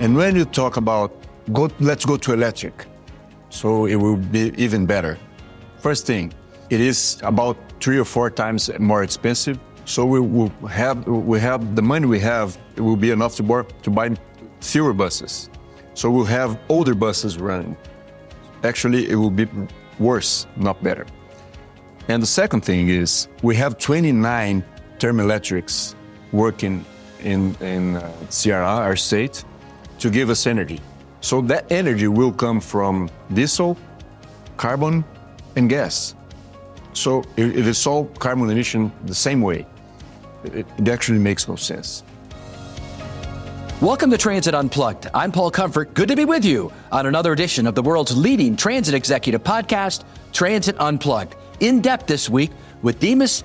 And when you talk about go, let's go to electric, so it will be even better. First thing, it is about three or four times more expensive. So we will have we have the money we have. It will be enough to, buy to buy fewer buses. So we'll have older buses running. Actually, it will be worse, not better. And the second thing is we have 29 thermoelectrics working in, in uh, Ceará, our state, to give us energy. So that energy will come from diesel, carbon, and gas. So it, it is all carbon emission the same way. It, it actually makes no sense. Welcome to Transit Unplugged. I'm Paul Comfort. Good to be with you on another edition of the world's leading transit executive podcast, Transit Unplugged. In depth this week with Dimas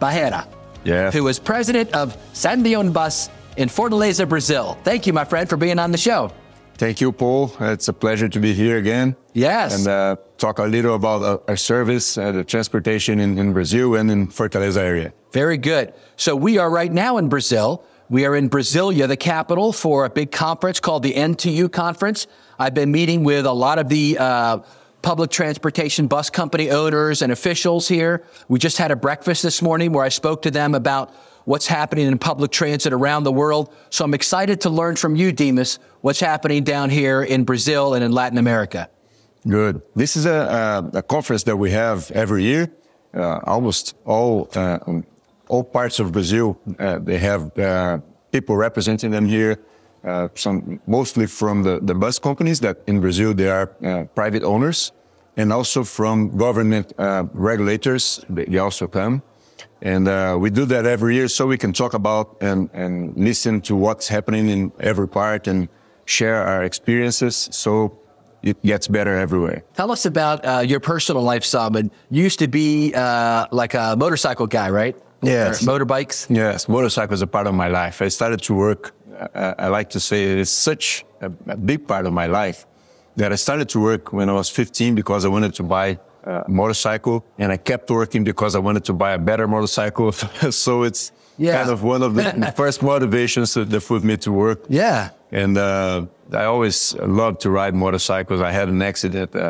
Barreira, Yeah. who is president of Sindiônibus in Fortaleza, Brazil. Thank you, my friend, for being on the show. Thank you, Paul. It's a pleasure to be here again. Yes. And uh, talk a little about uh, our service, uh, the transportation in, in Brazil and in Fortaleza area. Very good. So we are right now in Brazil. We are in Brasilia, the capital, for a big conference called the NTU Conference. I've been meeting with a lot of the uh, public transportation bus company owners and officials here. We just had a breakfast this morning where I spoke to them about what's happening in public transit around the world. So I'm excited to learn from you, Dimas, what's happening down here in Brazil and in Latin America. Good. This is a, a, a conference that we have every year. Uh, almost all uh, all parts of Brazil uh, they have uh, people representing them here. Uh, some mostly from the, the bus companies that in Brazil they are uh, private owners, and also from government regulators. They, they also come. And uh, we do that every year so we can talk about and, and listen to what's happening in every part and share our experiences so it gets better everywhere. Tell us about uh, your personal life, Salman. You used to be uh, like a motorcycle guy, right? Yes. Or motorbikes? Yes, motorcycles are part of my life. I started to work, uh, I like to say it's such a, a big part of my life that I started to work when I was 15 because I wanted to buy a motorcycle and I kept working because I wanted to buy a better motorcycle. so it's Yeah. kind of one of the first motivations that that put me to work. Yeah. And uh, I always loved to ride motorcycles. I had an accident uh,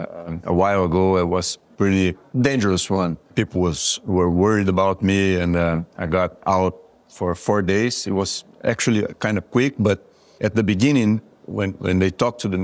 a while ago. It was pretty dangerous one. People was were worried about me, and uh, I got out for four days. It was actually kind of quick, but at the beginning, when when they talked to the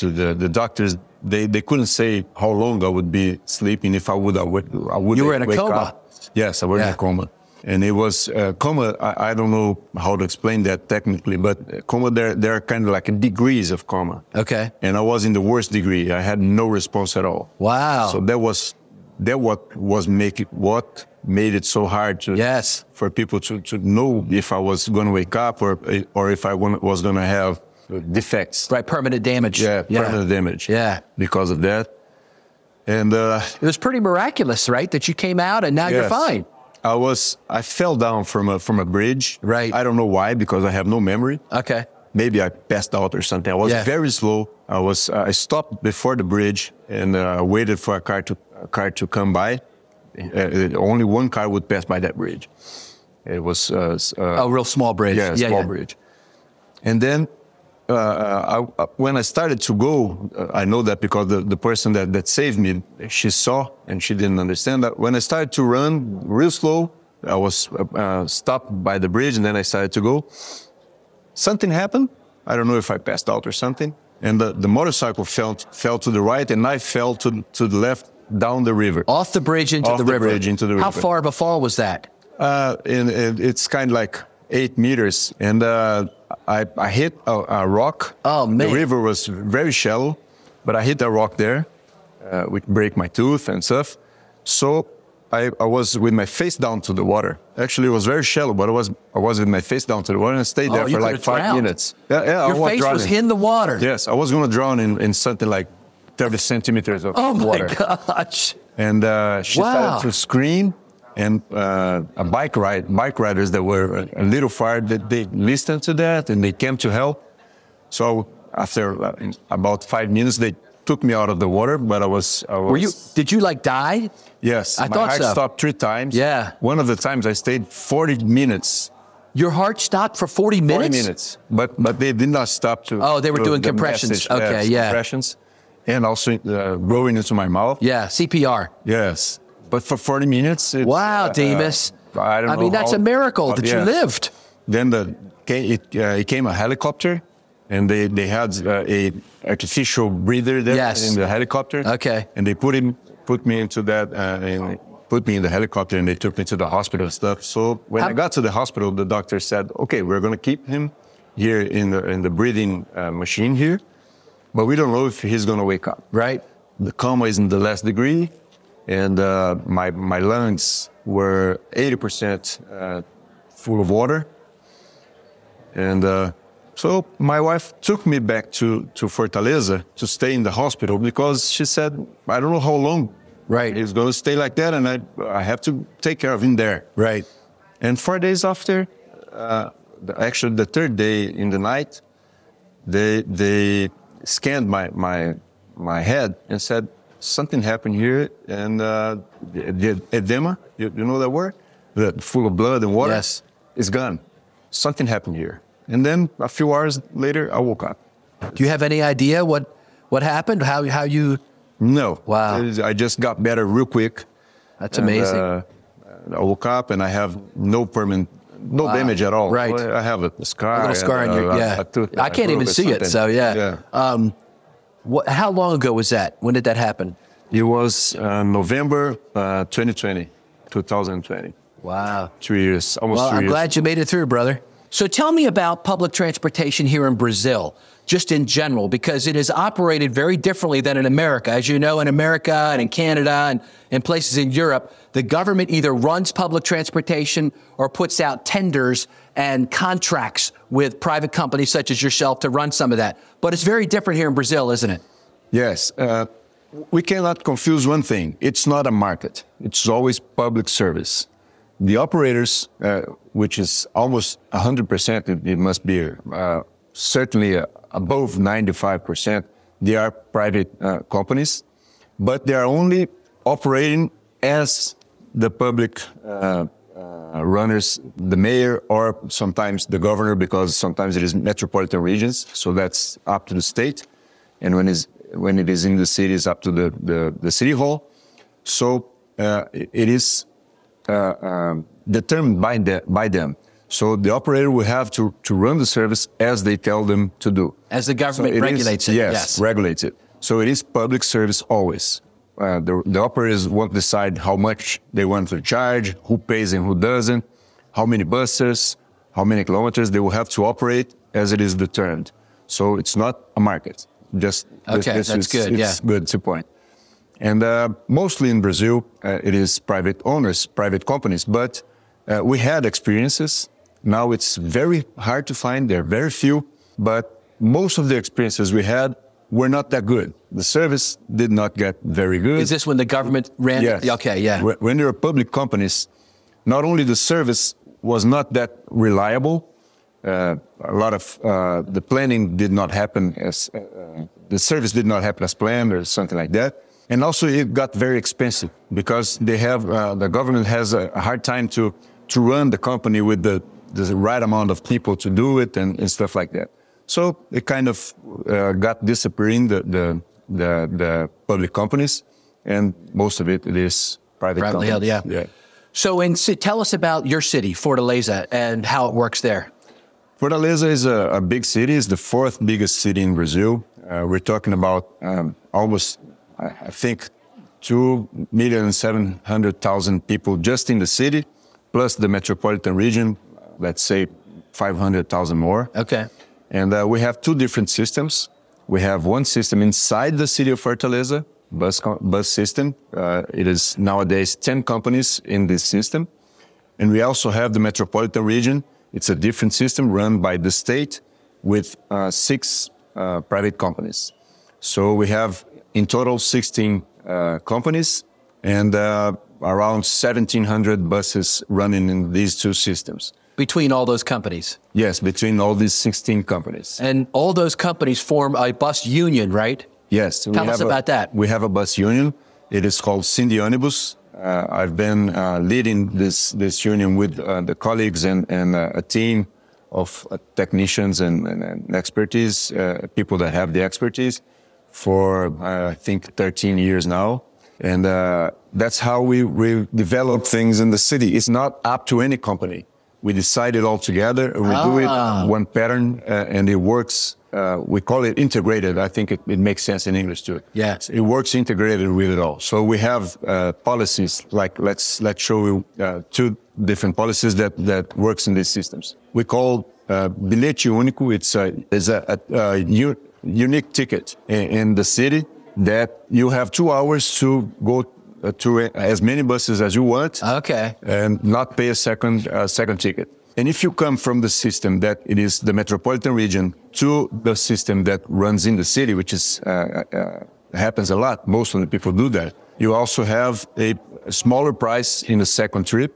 to the, the doctors, they, they couldn't say how long I would be sleeping if I would I would I would You were in a coma. up. Yes, I was in a coma. And it was uh, coma. I, I don't know how to explain that technically, but coma there there are kind of like degrees of coma. Okay. And I was in the worst degree. I had no response at all. Wow. So that was that what was make it what made it so hard to Yes. for people to, to know if I was going to wake up or or if I was going to have defects. Right, permanent damage. Yeah, permanent damage. Yeah. Because of that. And uh, It was pretty miraculous, right? That you came out and now you're fine. I was I fell down from a from a bridge. Right. I don't know why because I have no memory. Okay. Maybe I passed out or something. I was Yeah. very slow. I was I stopped before the bridge and uh, waited for a car to a car to come by. Uh, only one car would pass by that bridge. It was uh, uh, A real small bridge. yeah, a small bridge. And then uh, I, uh, when I started to go, uh, I know that because the, the person that, that saved me, she saw and she didn't understand that. When I started to run real slow, I was uh, uh, stopped by the bridge and then I started to go. Something happened. I don't know if I passed out or something. And the, the motorcycle fell, fell to the right and I fell to, to the left down the river. Off the bridge into Off the the river. bridge into the How river. far of a fall was that? Uh, and, and it's kind of like eight meters, and uh, I, I hit a, a rock. Oh, man. The river was very shallow, but I hit a rock there, uh, which break my tooth and stuff. So I, I was with my face down to the water. Actually, it was very shallow, but I was I was with my face down to the water and I stayed Oh, there for like five drowned. minutes. Yeah, yeah, I Your was face was drowning. in the water. Yes, I was going to drown in, in something like 30 centimeters of Oh my water. gosh. And uh, she Wow. started to scream, and uh, a bike ride, bike riders that were a, little far, that they listened to that and they came to help. So after uh, about five minutes, they took me out of the water, but I was, I was Were you? Did you like die? Yes, I my thought heart so. stopped three times. Yeah. One of the times I stayed 40 minutes Your heart stopped for 40 minutes? 40 minutes. But but they did not stop to. Oh, they were doing the compressions. message, Okay, yes, yeah. Compressions, and also uh, blowing into my mouth. Yeah, CPR. Yes, but for 40 minutes. It's, Wow, uh, Dimas. I don't I mean, that's how- a miracle that you lived. Then the it, uh, it came a helicopter, and they they had uh, a artificial breather there Yes. in the helicopter. Okay. And they put him put me into that uh, and put me in the helicopter, and they took me to the hospital and stuff. So when How- I got to the hospital, the doctor said, "Okay, we're going to keep him here in the in the breathing uh, machine here, but we don't know if he's going to wake up." Right. The coma is in the last degree, and uh, my my lungs were 80% uh, full of water. And uh, so my wife took me back to, to Fortaleza to stay in the hospital because she said, I don't know how long Right. he's going to stay like that, and I, I have to take care of him there. Right. And four days after, uh, actually the third day in the night, they they scanned my my my head and said something happened here, and uh, the, edema, you, you know that word, the full of blood and water, Yes. It's gone. Something happened here, and then a few hours later, I woke up. Do you have any idea what what happened? How how you? No, Wow. I just got better real quick. That's And, amazing. uh, I woke up and I have no permanent, no damage at all. Right. I have a scar. a little scar on uh, your a- yeah. tooth- I a can't even see it. So yeah. Yeah. Um, what, how long ago was that? When did that happen? It was uh, November uh, 2020, 2020. Wow. Two years, almost Well, two I'm years. glad you made it through, brother. So tell me about public transportation here in Brazil, just in general, because it is operated very differently than in America. As you know, in America and in Canada and in places in Europe, the government either runs public transportation or puts out tenders and contracts with private companies such as yourself to run some of that. But it's very different here in Brazil, isn't it? Yes. Uh, we cannot confuse one thing. It's not a market. It's always public service. The operators, uh, which is almost 100%, it, must be uh, certainly uh, above 95%, they are private uh, companies, but they are only operating as the public uh, uh, runners, the mayor, or sometimes the governor, because sometimes it is metropolitan regions, so that's up to the state. And when, is, when it is in the city, it's up to the, the, the city hall. So uh, it is uh, um, determined by, the, by them. So the operator will have to, to run the service as they tell them to do. As the government it is- regulates it, Yes, yes. regulates it. So it is public service always. Uh, the, the operators won't decide how much they want to charge, who pays and who doesn't, how many buses, how many kilometers. They will have to operate as it is determined. So it's not a market. Just Okay, that's is- good, It's yeah. good to point. And uh, mostly in Brazil, uh, it is private owners, private companies. But uh, we had experiences. Now it's very hard to find. There are very few. But most of the experiences we had were not that good. The service did not get very good. Is this when the government ran? Yes. Okay, yeah. When- there are public companies, not only the service was not that reliable, uh, a lot of uh, the planning did not happen as uh, the service did not happen as planned or something like that. And also it got very expensive because they have uh, the government has a, a hard time to to run the company with the the right amount of people to do it and, and stuff like that. So it kind of uh, got disappearing the, the the the public companies, and most of it, it is private. Privately held, yeah. Yeah. So, in, tell us about your city, Fortaleza, and how it works there. Fortaleza is a, a big city. It's the fourth biggest city in Brazil. Uh, we're talking about um, almost, I, I think, two million seven hundred thousand people just in the city, plus the metropolitan region. Let's say five hundred thousand more. Okay. And uh, we have two different systems. We have one system inside the city of Fortaleza, bus, bus system. Uh, it is nowadays 10 companies in this system. And we also have the metropolitan region. It's a different system run by the state with uh, six uh, private companies. So we have in total 16 uh, companies and uh, around 1,700 buses running in these two systems. Between all those companies. Yes, between all these 16 companies. And all those companies form a bus union, right? Yes. Tell us have a- about that. We have a bus union. It is called Sindiônibus. Uh, I've been uh, leading this this union with uh, the colleagues and, and uh, a team of uh, technicians and, and, and expertise, uh, people that have the expertise, for I think 13 years now, and that's how we we develop things in the city. It's not up to any company. We decide it all together. We ah. do it ah. one pattern, and it works uh, we call it integrated. I think it, it, makes sense in English too. Yes, it works integrated with it all. So we have uh, policies like let's let's show you uh, two different policies that that works in these systems. We call uh, bilhete único. It's a is a, a, a u- unique ticket in, in, the city that you have two hours to go. Uh, to as many buses as you want. Okay. And not pay a second uh, second ticket. And if you come from the system that it is the metropolitan region to the system that runs in the city, which is uh, uh, happens a lot, most of the people do that. You also have a, a smaller price in the second trip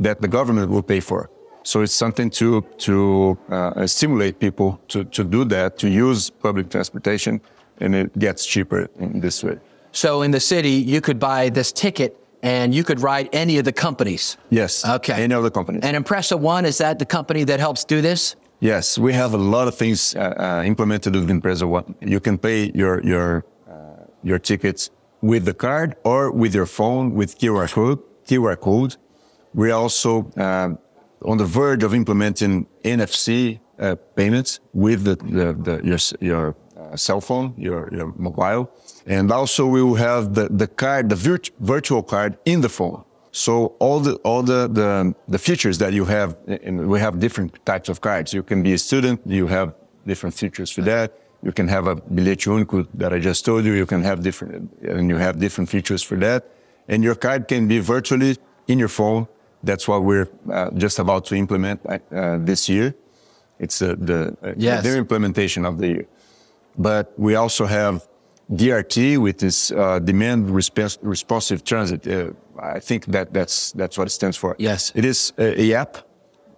that the government will pay for. So it's something to to uh, stimulate people to, to do that, to use public transportation, and it gets cheaper in this way. So in the city, you could buy this ticket and you could ride any of the companies. Yes. Okay. Any of the companies. And Impresa One is that the company that helps do this? Yes, we have a lot of things uh, uh, implemented with Impresa One. You can pay your your uh, your tickets with the card or with your phone with QR code. QR code. We're also uh, on the verge of implementing NFC uh, payments with the, the, the your your uh, cell phone, your your mobile. And also we will have the, the card, the virt- virtual card in the phone. So all the all the, the the features that you have, and we have different types of cards. You can be a student, you have different features for that. You can have a bilhete único that I just told you. You can have different, and you have different features for that. And your card can be virtually in your phone. That's what we're uh, just about to implement uh, this year. It's uh, the yes. the implementation of the year. But we also have DRT, with this uh, demand resp- responsive transit. Uh, I think that that's that's what it stands for. Yes, it is a, a app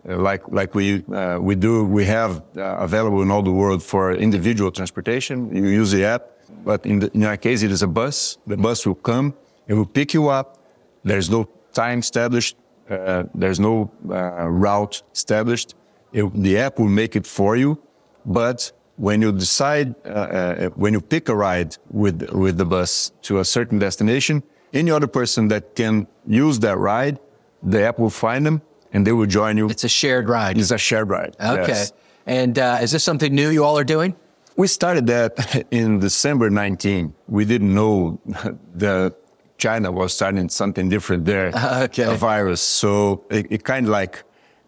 uh, like like we uh, we do. We have uh, available in all the world for individual transportation. You use the app, but in, the, in our case, it is a bus. The bus will come, it will pick you up. There's no time established. Uh, there's no route established. It, the app will make it for you, but when you decide, uh, uh, when you pick a ride with, with the bus to a certain destination, any other person that can use that ride, the app will find them and they will join you. It's a shared ride. It's a shared ride. Okay. Yes. And uh, is this something new you all are doing? We started that in December 19. We didn't know that China was starting something different there, okay. a virus. So it, it kind of like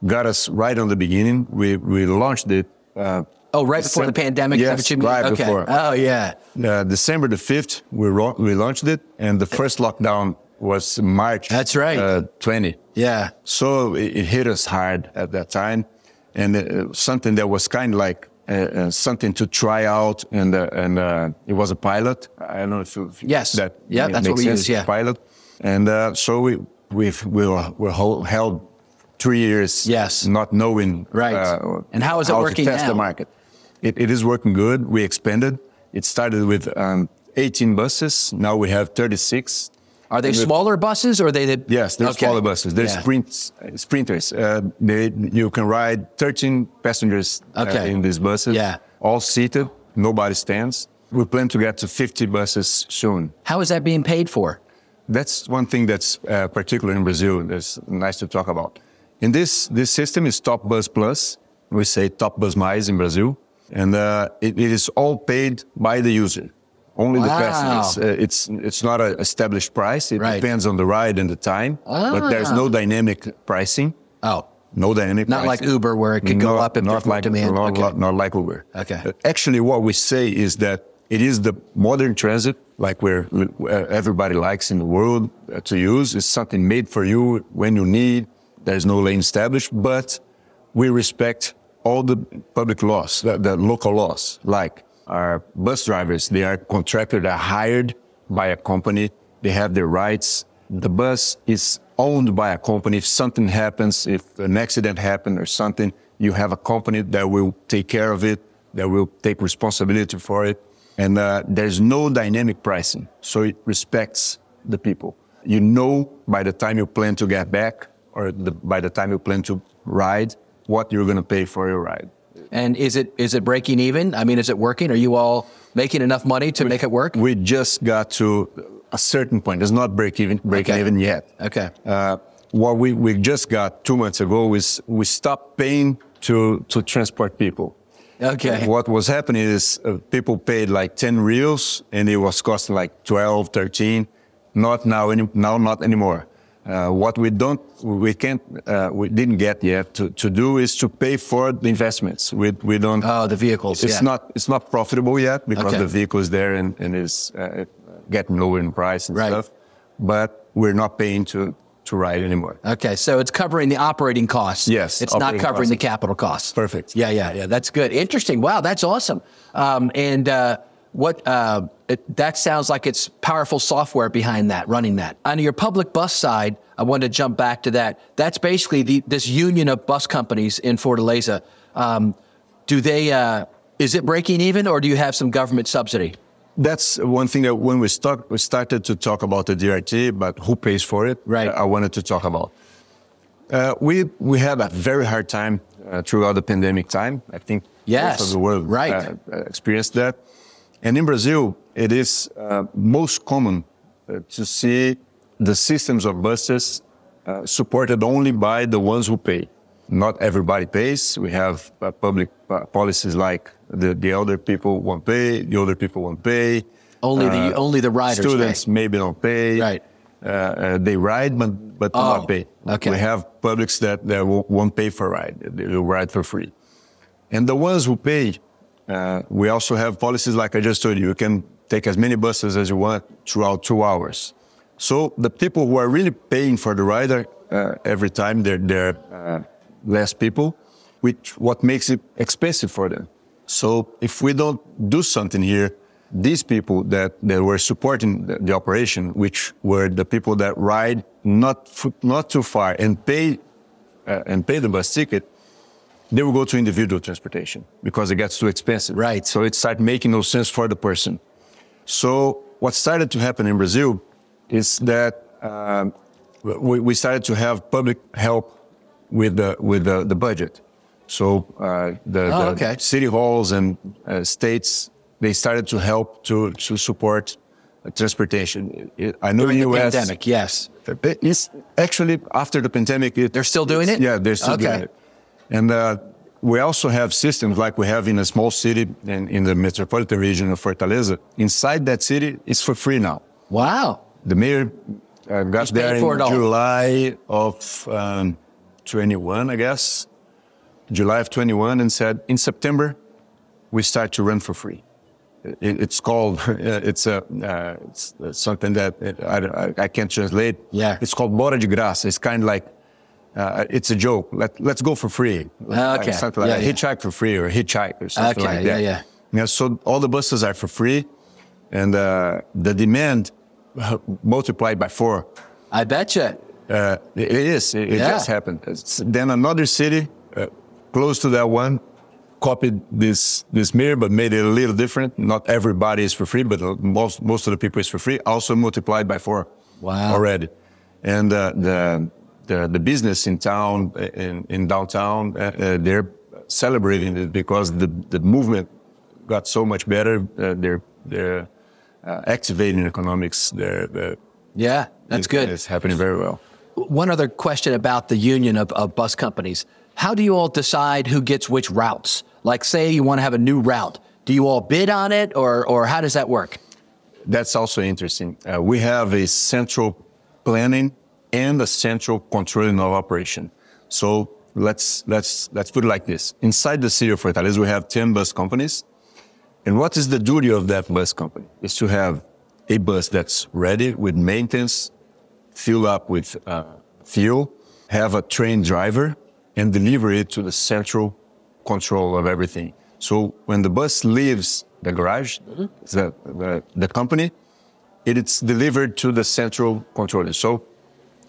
got us right on the beginning. We, we launched it uh, Oh, right before the pandemic? Yes, right okay. before. Oh, yeah. Uh, December the 5th, we, ro- we launched it, and the first lockdown was March. That's right. Uh, 20. Yeah. So it, it, hit us hard at that time, and uh, something that was kind of like uh, uh, something to try out, and uh, and it was a pilot. I don't know if, you, yes, that yeah, that's what we sense, use. Yeah, pilot, and so we we we were, we were held three years. Yes, not knowing right. and how is it how working to test now? the market. It, it is working good. We expanded. It started with um, 18 buses. Now we have 36. Are they smaller buses or are they the? Yes, they're okay. smaller buses. They're yeah. sprints, sprinters. Uh, they, you can ride 13 passengers uh, okay. uh, in these buses. Yeah. All seated. Nobody stands. We plan to get to 50 buses soon. How is that being paid for? That's one thing that's uh, particular in Brazil. That's nice to talk about. In this, this system is Top Bus Plus. We say Top Bus Mais in Brazil and uh, it, it is all paid by the user. Only wow. the passengers. Uh, it's it's not an established price. It right. depends on the ride and the time. Ah. But there's no dynamic pricing. Oh, no dynamic. Pricing. Not pricing. like Uber, where it could go up if not like, demand. Not, okay. not like Uber. Okay. Uh, actually, what we say is that it is the modern transit, like where everybody likes in the world uh, to use. It's something made for you when you need. There's no lane established, but we respect all the public laws, the, the, local laws, like our bus drivers, they are contracted, they're hired by a company, they have their rights. The bus is owned by a company. If something happens, if an accident happened or something, you have a company that will take care of it, that will take responsibility for it. And uh, there's no dynamic pricing, so it respects the people. you know by the time you plan to get back or the, by the time you plan to ride what you're going to pay for your ride. And is it is it breaking even? I mean, is it working? Are you all making enough money to we, make it work? We just got to a certain point. It's not break even breaking okay. even yet. Okay. Uh, what we, we just got two months ago is we stopped paying to to transport people. Okay. What was happening is uh, people paid like 10 reals and it was costing like 12, 13. Not now, any, now not anymore. Uh, what we don't, we can't, uh, we didn't get yet to, to do is to pay for the investments. We, we don't. Oh, the vehicles. It's yeah. not, it's not profitable yet because okay. the vehicle is there and, and is uh, getting lower in price and right. stuff. But we're not paying to, to ride anymore. Okay, so it's covering the operating costs. Yes, it's not covering costs. the capital costs. Perfect. Yeah, yeah, yeah. That's good. Interesting. Wow, that's awesome. Um, and uh, what uh, it, that sounds like it's powerful software behind that, running that. On your public bus side, I want to jump back to that. That's basically the, this union of bus companies in Fortaleza. Um, do they? Uh, is it breaking even, or do you have some government subsidy? That's one thing that when we start, we started to talk about the DRT, but who pays for it? Right. I wanted to talk about. Uh, we we had a very hard time uh, throughout the pandemic time. I think yes, most of the world right. uh, experienced that. And in Brazil, it is uh, most common uh, to see the systems of buses uh, supported only by the ones who pay. Not everybody pays. We have public policies like the, the elder people won't pay, the older people won't pay. Only the uh, only the riders. Students pay. maybe don't pay. Right. Uh, uh, they ride, but but oh, not pay. Okay. We have publics that, that won't pay for ride. They will ride for free. And the ones who pay, uh, we also have policies like I just told you. You can take as many buses as you want throughout two hours. So the people who are really paying for the rider uh, every time, they're, they're uh, less people, which what makes it expensive for them. So if we don't do something here, these people that, that were supporting the, the operation, which were the people that ride not not too far and pay uh, and pay the bus ticket, they will go to individual transportation because it gets too expensive. Right. So it started making no sense for the person. So what started to happen in Brazil is that uh, we, we started to have public help with the with the, the budget. So uh, the, oh, the okay. city halls and uh, states they started to help to to support transportation. I know During the US, pandemic, yes. It's actually after the pandemic. It, they're still doing it. Yeah, they're still okay. doing it. And uh, we also have systems like we have in a small city in, in the metropolitan region of Fortaleza. Inside that city, it's for free now. Wow. The mayor uh, got He's there in July of um, 21, I guess. July of 21 and said, in September, we start to run for free. It, it's called, it's, a, uh, it's something that it, I, I, can't translate. Yeah. It's called Bora de Graça. It's kind of like, uh, it's a joke. Let, let's go for free. Ah, okay. Like something like yeah, that. Yeah. Hitchhike for free or hitchhike or something okay, like that. Yeah, yeah. Yeah, so all the buses are for free and uh, the demand multiplied by four. I betcha. Uh, it is. It, it Yeah. just happened. Then another city uh, close to that one copied this this mirror, but made it a little different. Not everybody is for free, but most most of the people is for free. Also multiplied by four. Wow. Already, and uh, the the the business in town in in downtown uh, uh, they're celebrating it because the the movement got so much better. Uh, they're they're uh, activating economics. They're, they're Yeah, that's it- good. It's happening very well. One other question about the union of, of bus companies. How do you all decide who gets which routes? Like, say you want to have a new route. Do you all bid on it, or, or how does that work? That's also interesting. Uh, we have a central planning and a central controlling of operation. So let's let's let's put it like this: inside the city of Fortaleza, we have ten bus companies, and what is the duty of that bus company? Is to have a bus that's ready with maintenance, fill up with uh, fuel, have a trained driver, and deliver it to the central control of everything. So when the bus leaves the garage, the, the, the company, it's delivered to the central controller. So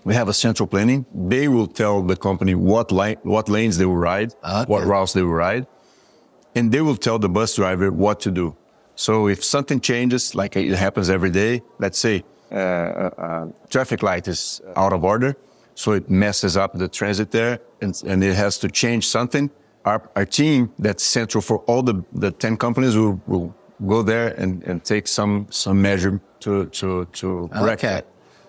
we have a central planning. They will tell the company what line, what lanes they will ride, Okay. what routes they will ride, and they will tell the bus driver what to do. So if something changes, like it happens every day, let's say uh, uh, traffic light is out of order, so it messes up the transit there, and, and it has to change something. Our, our team that's central for all the, the 10 companies will, will go there and, and take some, some measure to, to, to correct Okay.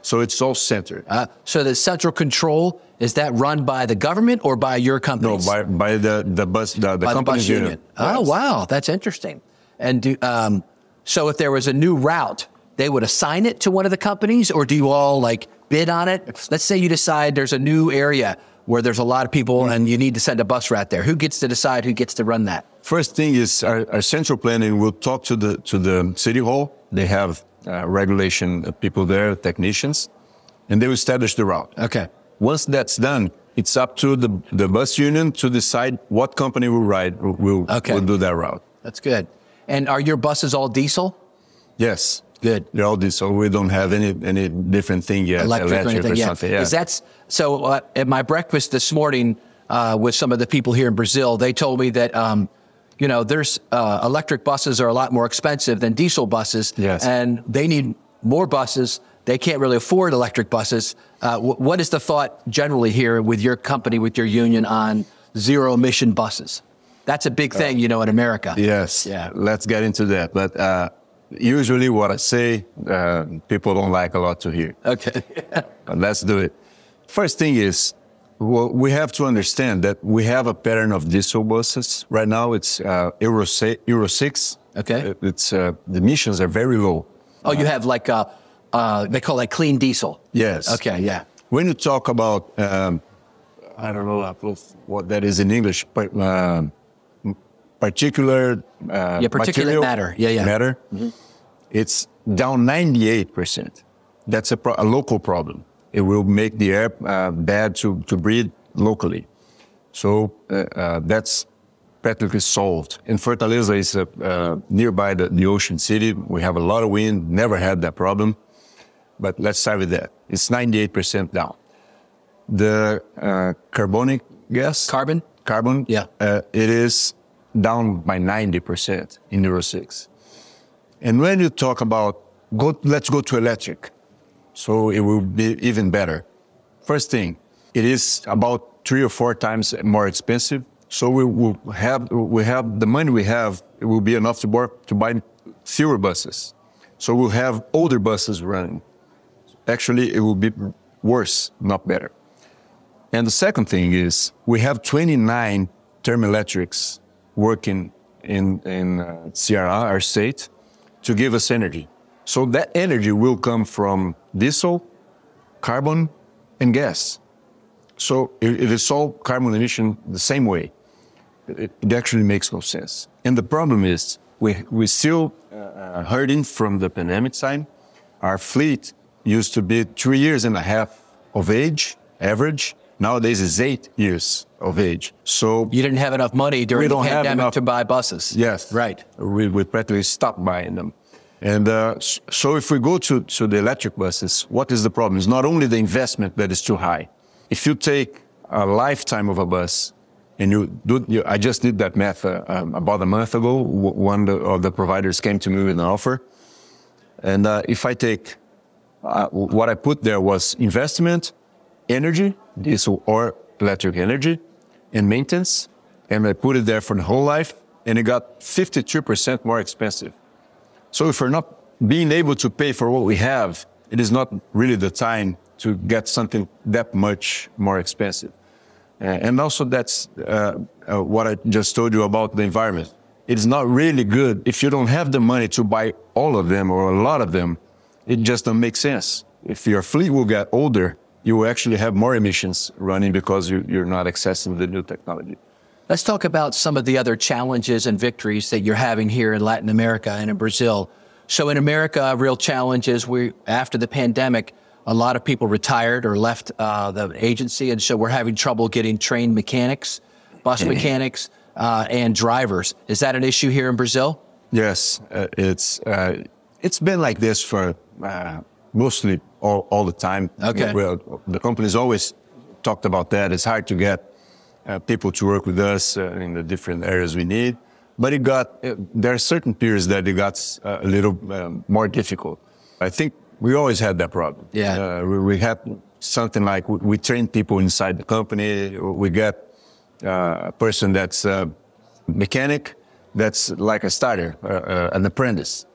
So it's all centered. Uh, so the central control is that run by the government or by your company? No, by, by the, the bus, the, the union. union. Oh, Yes. wow, that's interesting. And do, um, so if there was a new route, they would assign it to one of the companies, or do you all like bid on it? Let's say you decide there's a new area where there's a lot of people and you need to send a bus route there. Who gets to decide who gets to run that? First thing is our, our central planning will talk to the to the city hall. They have uh, regulation people there, technicians, and they will establish the route. Okay. Once that's done, it's up to the, the bus union to decide what company will ride will Okay. will do that route. That's good. And are your buses all diesel? Yes, Good. they're all diesel. We don't have any any different thing yet, electric, or anything. yeah. something. Yeah. Is that's so? Uh, at my breakfast this morning uh, with some of the people here in Brazil, they told me that um, you know there's uh, electric buses are a lot more expensive than diesel buses, Yes. and they need more buses. They can't really afford electric buses. Uh, wh- what is the thought generally here with your company, with your union on zero emission buses? That's a big thing, you know, in America. Yes. Yeah. Let's get into that. But uh, usually, what I say, uh, people don't like a lot to hear. Okay. Let's do it. First thing is, well, we have to understand that we have a pattern of diesel buses. Right now, it's uh, Euro, Euro 6. Okay. Uh, It's, uh, the emissions are very low. oh, you have like uh, uh, they call it clean diesel. Yes. Okay. Yeah. When you talk about, um, I don't know what that is in English, but um, particular, uh, Yeah, particulate matter. Yeah, yeah. matter, it's down 98%. That's a, pro- a local problem. It will make the air uh, bad to, to breathe locally. So uh, uh, that's practically solved. In Fortaleza is uh, nearby the, the ocean city. We have a lot of wind, never had that problem. But let's start with that. It's 98% down. The uh, carbonic gas, Carbon. carbon, Yeah. uh, it is down by 90% in Euro 6. And when you talk about, go, let's go to electric, so it will be even better. First thing, it is about three or four times more expensive. So we will have, we have the money we have, it will be enough to, buy to buy fewer buses. So we'll have older buses running. Actually, it will be worse, not better. And the second thing is we have 29 thermoelectrics working in, in uh, Ceará, our state, to give us energy. So that energy will come from diesel, carbon, and gas. So it, it is all carbon emission the same way. It, it actually makes no sense. And the problem is we, we still uh, uh, hurting from the pandemic side. Our fleet used to be three years and a half of age, average. Nowadays is eight years of age. So You didn't have enough money during the pandemic enough- to buy buses. Yes. Right. We, we practically stopped buying them. And uh, so if we go to, to the electric buses, what is the problem? It's not only the investment that is too high. If you take a lifetime of a bus and you do, you, I just did that math uh, um, about a month ago. One of the providers came to me with an offer. And uh, if I take uh, what I put there was investment, energy, diesel or electric energy, and maintenance, and I put it there for the whole life, and it got 52% more expensive. So if we're not being able to pay for what we have, it is not really the time to get something that much more expensive. Uh, and also that's uh, uh, what I just told you about the environment. It is not really good if you don't have the money to buy all of them or a lot of them. It just doesn't make sense. If your fleet will get older, you will actually have more emissions running because you, you're not accessing the new technology. Let's talk about some of the other challenges and victories that you're having here in Latin America and in Brazil. So in America, a real challenge is we after the pandemic, a lot of people retired or left uh, the agency, and so we're having trouble getting trained mechanics, bus mechanics, uh, and drivers. Is that an issue here in Brazil? Yes, uh, it's uh, it's been like this for uh, mostly all, all the time. Okay. Well, the company's always talked about that. It's hard to get people to work with us uh, in the different areas we need. But it got uh, there are certain periods that it got uh, a little um, more difficult. I think We always had that problem. Yeah. Uh, we, we had something like we, we train people inside the company. We get uh, a person that's a mechanic, that's like a starter, uh, uh, an apprentice,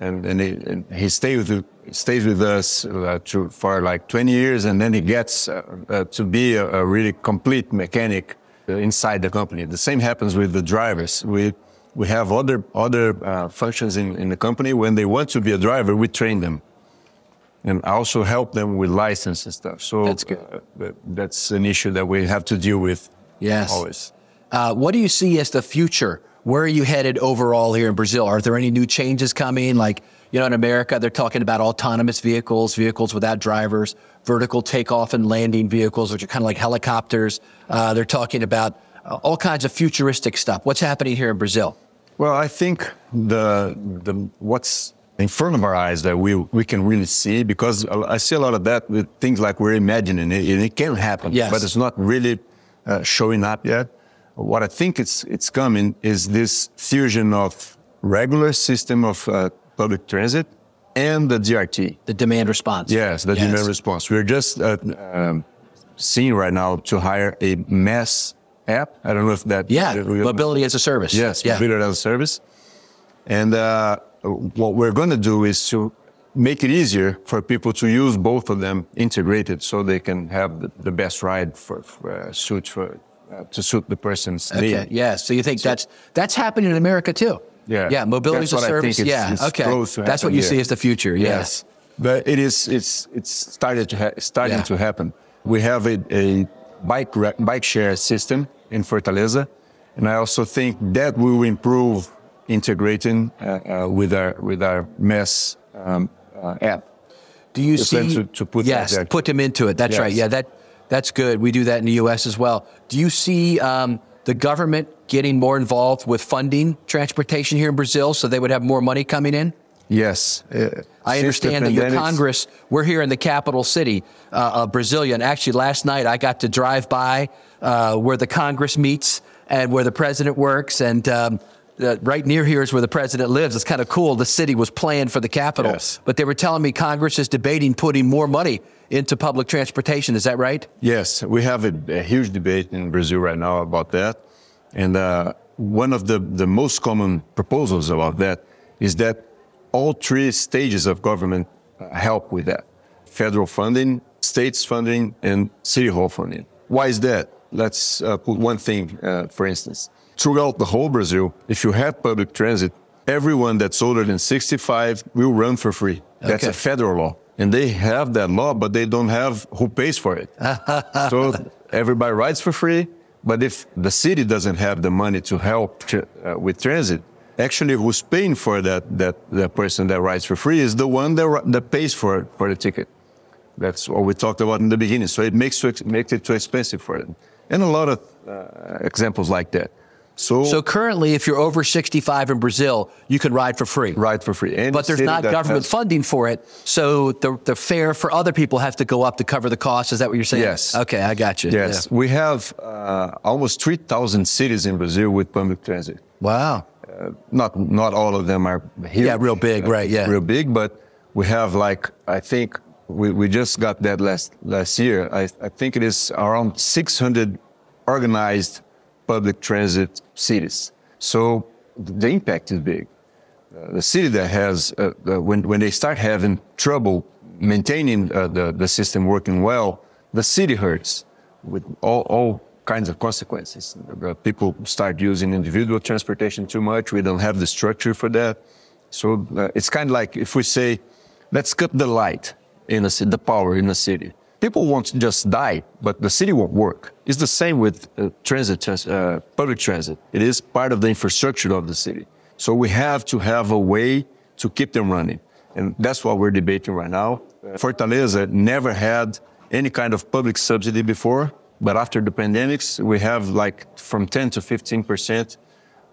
and and he, and he stays with stays with us uh, to, for like 20 years, and then he gets uh, uh, to be a, a really complete mechanic uh, inside the company. The same happens with the drivers. We we have other other uh, functions in, in the company. When they want to be a driver, we train them, and also help them with license and stuff. So That's good. uh, that's an issue that we have to deal with. Yes. always. Uh, what do you see as the future? Where are you headed overall here in Brazil? Are there any new changes coming? Like, you know, in America, they're talking about autonomous vehicles, vehicles without drivers, vertical takeoff and landing vehicles, which are kind of like helicopters. Uh, they're talking about uh, all kinds of futuristic stuff. What's happening here in Brazil? Well, I think the the what's in front of our eyes that we we can really see because I see a lot of that with things like we're imagining it, and it can happen, Yes. but it's not really uh, showing up yet. What I think it's it's coming is this fusion of regular system of uh, public transit and the DRT. The demand response. Yes, the demand response. We're just uh, um, seeing right now to hire a mass app. I don't know if that Yeah, that mobility as a service. Yes, yeah. mobility as a service. And uh, what we're going to do is to make it easier for people to use both of them integrated, so they can have the, the best ride for, for uh, suit for uh, to suit the person's Okay. need. Yeah. So you think that's that's happening in America too? Yeah. Yeah. Mobility as a what I think service. it's- yeah. it's okay. That's what you here. see as the future. Yes. Yes, but it is it's it's started to ha- starting Yeah. to happen. We have a, a bike ra- bike share system in Fortaleza, and I also think that will improve integrating uh, uh, with our with our mass um, uh, app. Do you see to- to put yes, put them into it. That's Yes. right. Yeah, that that's good. We do that in the U.S. as well. Do you see um, the government getting more involved with funding transportation here in Brazil, so they would have more money coming in? Yes, uh, I understand that your Congress, we're here in the capital city uh, of Brasilia. And actually, last night I got to drive by uh, where the Congress meets and where the president works. And um, uh, right near here is where the president lives. It's kind of cool. The city was planned for the capital. Yes. But they were telling me Congress is debating putting more money into public transportation. Is that right? Yes, we have a, a huge debate in Brazil right now about that. And uh, one of the, the most common proposals about that is that all three stages of government uh, help with that federal funding, states funding, and city hall funding. Why is that? Let's uh, put one thing, uh, for instance. Throughout the whole Brazil, if you have public transit, everyone that's older than 65 will run for free. That's Okay. a federal law. And they have that law, but they don't have who pays for it. so everybody rides for free. But if the city doesn't have the money to help uh, with transit, actually who's paying for that, that, that person that rides for free is the one that, that pays for, for the ticket. That's what we talked about in the beginning. So it makes, makes it too expensive for them. And a lot of uh, examples like that. So, So currently, if you're over 65 in Brazil, you can ride for free. ride for free. Any But there's not government has- funding for it, so the the fare for other people have to go up to cover the cost. Is that what you're saying? Yes. Okay, I got you. Yes, Yeah. we have uh, almost 3,000 cities in Brazil with public transit. Wow. Not not all of them are huge, Yeah, real big, right, yeah. real big. But we have like I think we, we just got that last last year. I, I think it is around 600 organized public transit cities. So the impact is big. Uh, the city that has uh, uh, when when they start having trouble maintaining uh, the the system working well, the city hurts with all all kinds of consequences. People start using individual transportation too much. We don't have the structure for that. So uh, it's kind of like if we say, let's cut the light in a city, the power in a city. People won't just die, but the city won't work. It's the same with uh, transit, uh, public transit. It is part of the infrastructure of the city. So we have to have a way to keep them running. And that's what we're debating right now. Fortaleza never had any kind of public subsidy before, but after the pandemics, we have like from 10 to 15 percent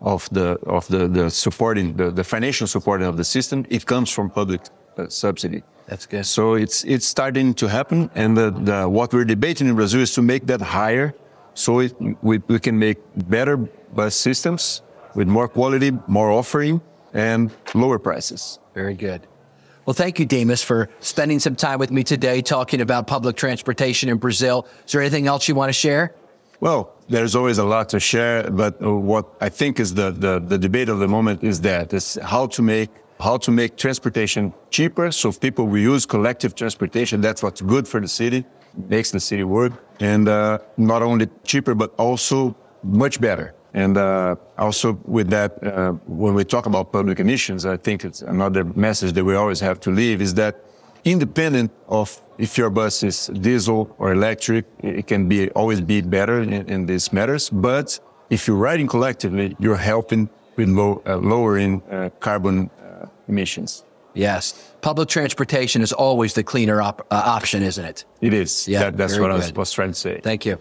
of the of the, the supporting the, the financial supporting of the system. It comes from public uh, subsidy. That's good. So it's it's starting to happen, and the, the, what we're debating in Brazil is to make that higher, so it, we we can make better bus systems with more quality, more offering, and lower prices. Very good. Well, thank you, Dimas, for spending some time with me today talking about public transportation in Brazil. Is there anything else you want to share? Well, there's always a lot to share, but what I think is the, the, the debate of the moment is that is how to make how to make transportation cheaper so people will use collective transportation. That's what's good for the city, makes the city work, and uh, not only cheaper but also much better. And uh, also with that, uh, when we talk about public emissions, I think it's another message that we always have to leave is that independent of if your bus is diesel or electric, it can be always be better in, in these matters. But if you're riding collectively, you're helping with low, uh, lowering uh, carbon emissions. Yes. Public transportation is always the cleaner op- uh, option, isn't it? It is. Yeah, that, that's what good. I was, was trying to say. Thank you.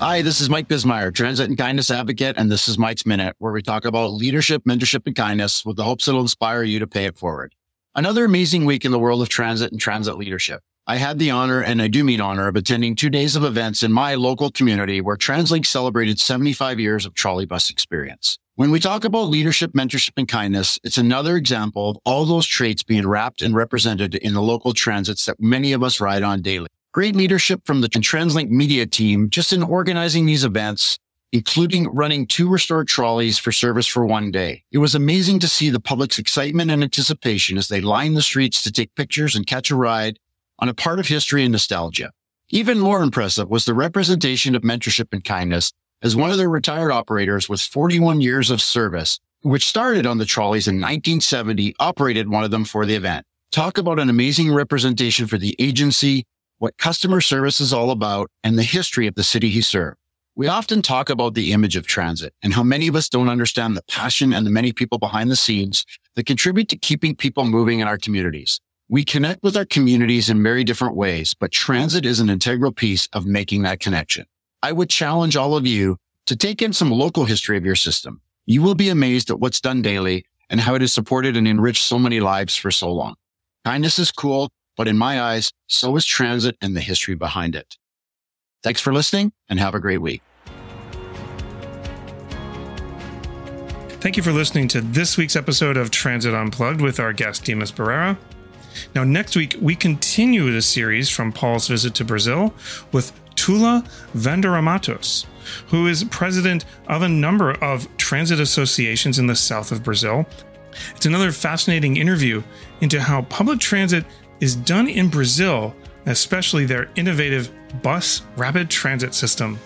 Hi, this is Mike Bismeyer, Transit and Kindness Advocate, and this is Mike's Minute, where we talk about leadership, mentorship, and kindness with the hopes it'll inspire you to pay it forward. Another amazing week in the world of transit and transit leadership. I had the honor, and I do mean honor, of attending two days of events in my local community where TransLink celebrated 75 years of trolley bus experience. When we talk about leadership, mentorship, and kindness, it's another example of all those traits being wrapped and represented in the local transits that many of us ride on daily. Great leadership from the TransLink media team just in organizing these events, including running two restored trolleys for service for one day. It was amazing to see the public's excitement and anticipation as they lined the streets to take pictures and catch a ride on a part of history and nostalgia. Even more impressive was the representation of mentorship and kindness as one of their retired operators with 41 years of service, which started on the trolleys in 1970, operated one of them for the event. Talk about an amazing representation for the agency what customer service is all about, and the history of the city he served. We often talk about the image of transit and how many of us don't understand the passion and the many people behind the scenes that contribute to keeping people moving in our communities. We connect with our communities in very different ways, but transit is an integral piece of making that connection. I would challenge all of you to take in some local history of your system. You will be amazed at what's done daily and how it has supported and enriched so many lives for so long. Kindness is cool but in my eyes, so is transit and the history behind it. Thanks for listening and have a great week. Thank you for listening to this week's episode of Transit Unplugged with our guest, Dimas Barreira. Now, next week, we continue the series from Paul's visit to Brazil with Tula Vandaramatos, who is president of a number of transit associations in the south of Brazil. It's another fascinating interview into how public transit is done in Brazil, especially their innovative bus rapid transit system.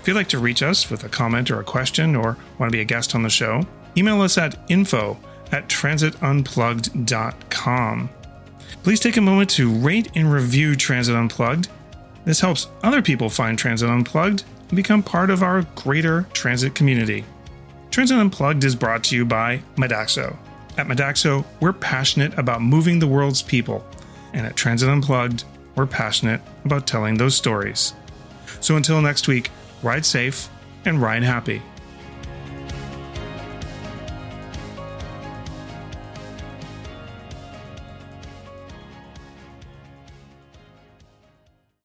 If you'd like to reach us with a comment or a question or want to be a guest on the show, email us at info at transitunplugged.com. Please take a moment to rate and review Transit Unplugged. This helps other people find Transit Unplugged and become part of our greater transit community. Transit Unplugged is brought to you by Modaxo. At Modaxo, we're passionate about moving the world's people and at Transit Unplugged, we're passionate about telling those stories. So until next week, ride safe and ride happy.